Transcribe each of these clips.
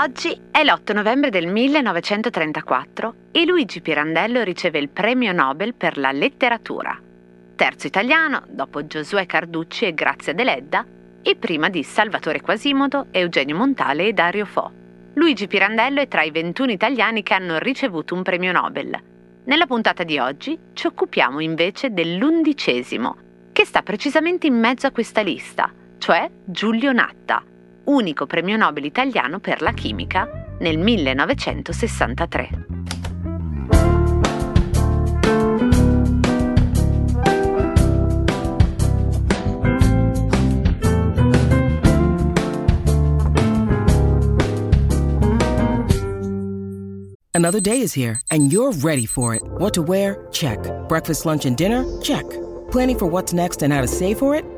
Oggi è l'8 novembre del 1934 e Luigi Pirandello riceve il premio Nobel per la letteratura. Terzo italiano, dopo Giosuè Carducci e Grazia Deledda, e prima di Salvatore Quasimodo, Eugenio Montale e Dario Fo. Luigi Pirandello è tra i 21 italiani che hanno ricevuto un premio Nobel. Nella puntata di oggi ci occupiamo invece dell'undicesimo, che sta precisamente in mezzo a questa lista, cioè Giulio Natta, unico premio Nobel italiano per la chimica nel 1963. Another day is here, and you're ready for it. What to wear? Check. Breakfast, lunch, and dinner? Check. Planning for what's next and how to save for it?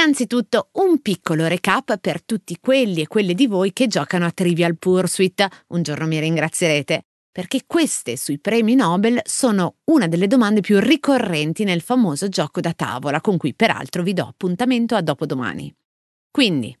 Innanzitutto un piccolo recap per tutti quelli e quelle di voi che giocano a Trivial Pursuit. Un giorno mi ringrazierete, perché queste sui premi Nobel sono una delle domande più ricorrenti nel famoso gioco da tavola, con cui peraltro vi do appuntamento a dopodomani. Quindi,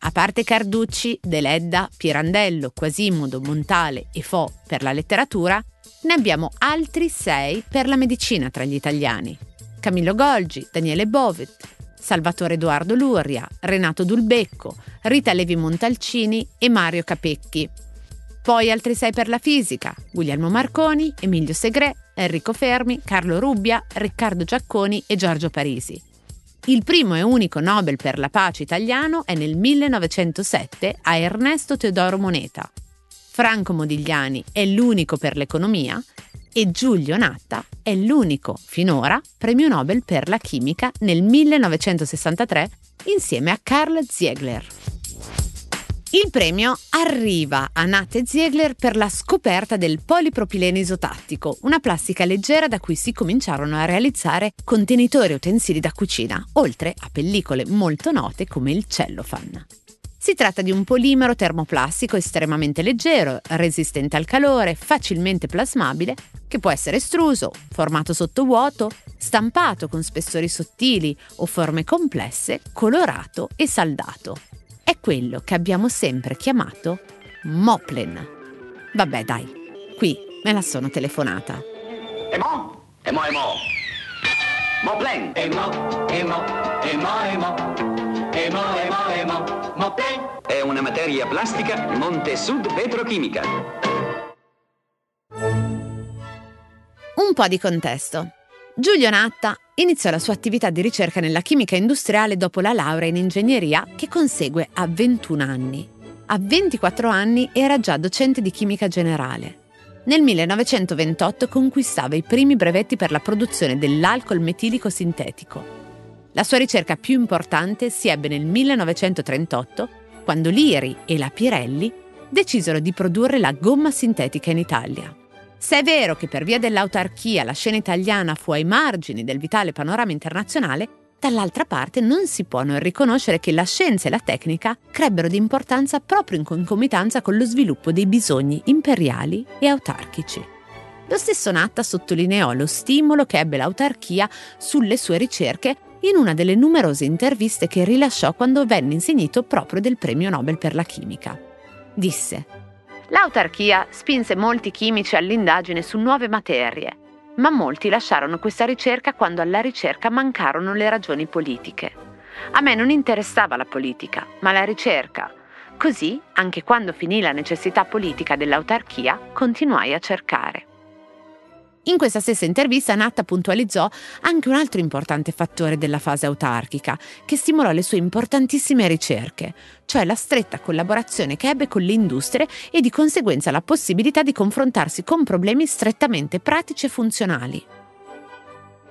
a parte Carducci, Deledda, Pirandello, Quasimodo, Montale e Fo per la letteratura, ne abbiamo altri sei per la medicina tra gli italiani. Camillo Golgi, Daniele Bovet, Salvatore Edoardo Luria, Renato Dulbecco, Rita Levi Montalcini e Mario Capecchi. Poi altri sei per la fisica, Guglielmo Marconi, Emilio Segre, Enrico Fermi, Carlo Rubbia, Riccardo Giacconi e Giorgio Parisi. Il primo e unico Nobel per la pace italiano è nel 1907 a Ernesto Teodoro Moneta. Franco Modigliani è l'unico per l'economia e Giulio Natta è l'unico, finora, premio Nobel per la chimica nel 1963 insieme a Carl Ziegler. Il premio arriva a Natta e Ziegler per la scoperta del polipropilene isotattico, una plastica leggera da cui si cominciarono a realizzare contenitori e utensili da cucina, oltre a pellicole molto note come il cellophane. Si tratta di un polimero termoplastico estremamente leggero, resistente al calore, facilmente plasmabile, che può essere estruso, formato sottovuoto, stampato con spessori sottili o forme complesse, colorato e saldato. È quello che abbiamo sempre chiamato Moplen. Vabbè dai, qui me la sono telefonata. E mo? E mo, e mo? Moplen! E mo, e mo, e mo, e mo. E mo, e mo, e mo. Moplen! È una materia plastica Montesud Petrochimica. Un po' di contesto. Giulio Natta iniziò la sua attività di ricerca nella chimica industriale dopo la laurea in ingegneria che consegue a 21 anni. A 24 anni era già docente di chimica generale. Nel 1928 conquistava i primi brevetti per la produzione dell'alcol metilico sintetico. La sua ricerca più importante si ebbe nel 1938, quando l'IRI e la Pirelli decisero di produrre la gomma sintetica in Italia. Se è vero che per via dell'autarchia la scena italiana fu ai margini del vitale panorama internazionale, dall'altra parte non si può non riconoscere che la scienza e la tecnica crebbero di importanza proprio in concomitanza con lo sviluppo dei bisogni imperiali e autarchici. Lo stesso Natta sottolineò lo stimolo che ebbe l'autarchia sulle sue ricerche in una delle numerose interviste che rilasciò quando venne insignito proprio del premio Nobel per la chimica. Disse: L'autarchia spinse molti chimici all'indagine su nuove materie, ma molti lasciarono questa ricerca quando alla ricerca mancarono le ragioni politiche. A me non interessava la politica, ma la ricerca. Così, anche quando finì la necessità politica dell'autarchia, continuai a cercare. In questa stessa intervista Natta puntualizzò anche un altro importante fattore della fase autarchica, che stimolò le sue importantissime ricerche, cioè la stretta collaborazione che ebbe con le industrie e di conseguenza la possibilità di confrontarsi con problemi strettamente pratici e funzionali.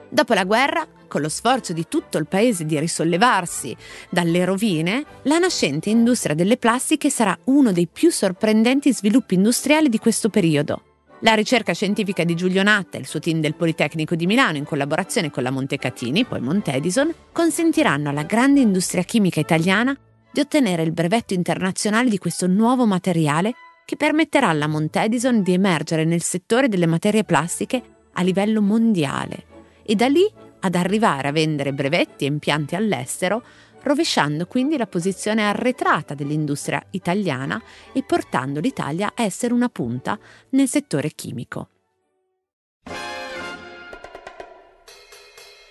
Dopo la guerra, con lo sforzo di tutto il paese di risollevarsi dalle rovine, la nascente industria delle plastiche sarà uno dei più sorprendenti sviluppi industriali di questo periodo. La ricerca scientifica di Giulio Natta e il suo team del Politecnico di Milano, in collaborazione con la Montecatini, poi Montedison, consentiranno alla grande industria chimica italiana di ottenere il brevetto internazionale di questo nuovo materiale che permetterà alla Montedison di emergere nel settore delle materie plastiche a livello mondiale e da lì ad arrivare a vendere brevetti e impianti all'estero, rovesciando quindi la posizione arretrata dell'industria italiana e portando l'Italia a essere una punta nel settore chimico.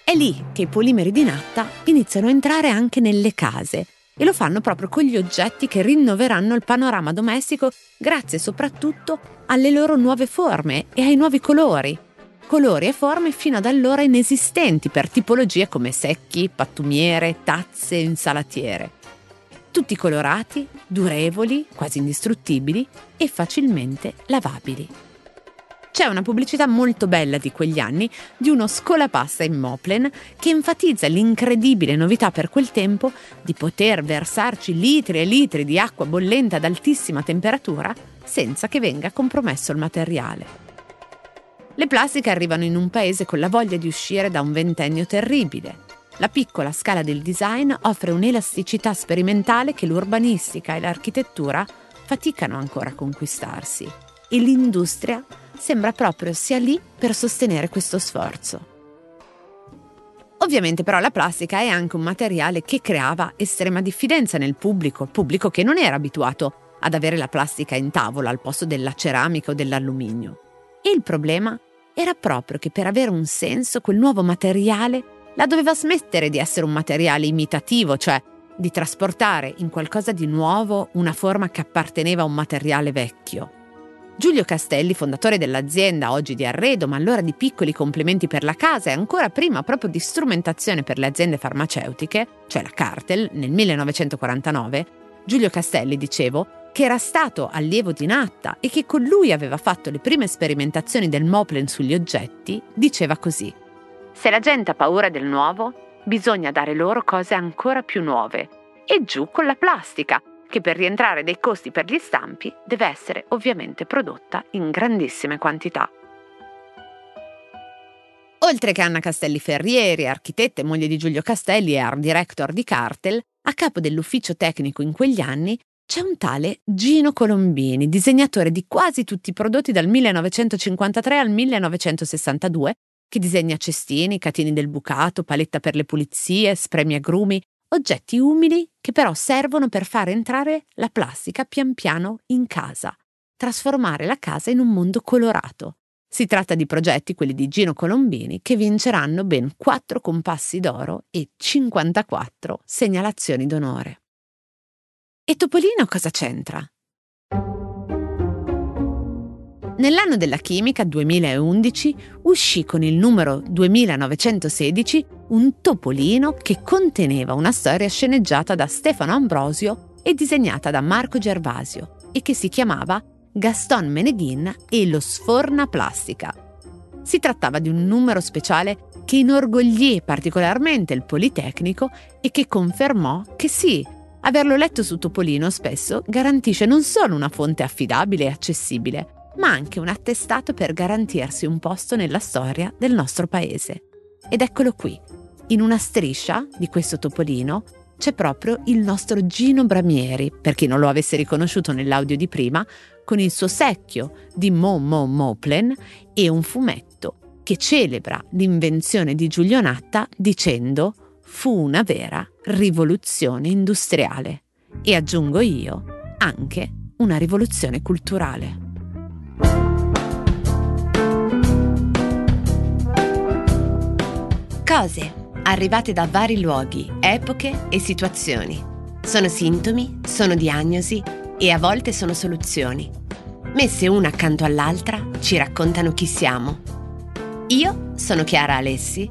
È lì che i polimeri di natta iniziano a entrare anche nelle case e lo fanno proprio con gli oggetti che rinnoveranno il panorama domestico grazie soprattutto alle loro nuove forme e ai nuovi colori, colori e forme fino ad allora inesistenti per tipologie come secchi, pattumiere, tazze insalatiere. Tutti colorati, durevoli, quasi indistruttibili e facilmente lavabili. C'è una pubblicità molto bella di quegli anni di uno scolapasta in Moplen che enfatizza l'incredibile novità per quel tempo di poter versarci litri e litri di acqua bollente ad altissima temperatura senza che venga compromesso il materiale. Le plastiche arrivano in un paese con la voglia di uscire da un ventennio terribile. La piccola scala del design offre un'elasticità sperimentale che l'urbanistica e l'architettura faticano ancora a conquistarsi. E l'industria sembra proprio sia lì per sostenere questo sforzo. Ovviamente però la plastica è anche un materiale che creava estrema diffidenza nel pubblico, pubblico che non era abituato ad avere la plastica in tavola al posto della ceramica o dell'alluminio. E il problema era proprio che per avere un senso quel nuovo materiale la doveva smettere di essere un materiale imitativo, cioè di trasportare in qualcosa di nuovo una forma che apparteneva a un materiale vecchio. Giulio Castelli, fondatore dell'azienda oggi di arredo, ma allora di piccoli complementi per la casa e ancora prima proprio di strumentazione per le aziende farmaceutiche, cioè la Cartel, nel 1949, Giulio Castelli, dicevo, che era stato allievo di Natta e che con lui aveva fatto le prime sperimentazioni del Moplen sugli oggetti, diceva così: Se la gente ha paura del nuovo, bisogna dare loro cose ancora più nuove. E giù con la plastica, che per rientrare dei costi per gli stampi deve essere ovviamente prodotta in grandissime quantità. Oltre che Anna Castelli Ferrieri, architetta e moglie di Giulio Castelli e art director di Cartel, a capo dell'ufficio tecnico in quegli anni c'è un tale Gino Colombini, disegnatore di quasi tutti i prodotti dal 1953 al 1962, che disegna cestini, catini del bucato, paletta per le pulizie, spremi agrumi, oggetti umili che però servono per far entrare la plastica pian piano in casa, trasformare la casa in un mondo colorato. Si tratta di progetti, quelli di Gino Colombini, che vinceranno ben 4 compassi d'oro e 54 segnalazioni d'onore. E Topolino cosa c'entra? Nell'anno della chimica 2011 uscì con il numero 2916 un topolino che conteneva una storia sceneggiata da Stefano Ambrosio e disegnata da Marco Gervasio e che si chiamava Gaston Meneghin e lo Sforna Plastica. Si trattava di un numero speciale che inorgoglì particolarmente il Politecnico e che confermò che sì, Averlo letto su Topolino spesso garantisce non solo una fonte affidabile e accessibile, ma anche un attestato per garantirsi un posto nella storia del nostro paese. Ed eccolo qui, in una striscia di questo Topolino c'è proprio il nostro Gino Bramieri, per chi non lo avesse riconosciuto nell'audio di prima, con il suo secchio di Mo Mo Moplen e un fumetto che celebra l'invenzione di Giulio Natta dicendo fu una vera rivoluzione industriale e aggiungo io anche una rivoluzione culturale. Cose arrivate da vari luoghi, epoche e situazioni. Sono sintomi, sono diagnosi e a volte sono soluzioni. Messe una accanto all'altra ci raccontano chi siamo. Io sono Chiara Alessi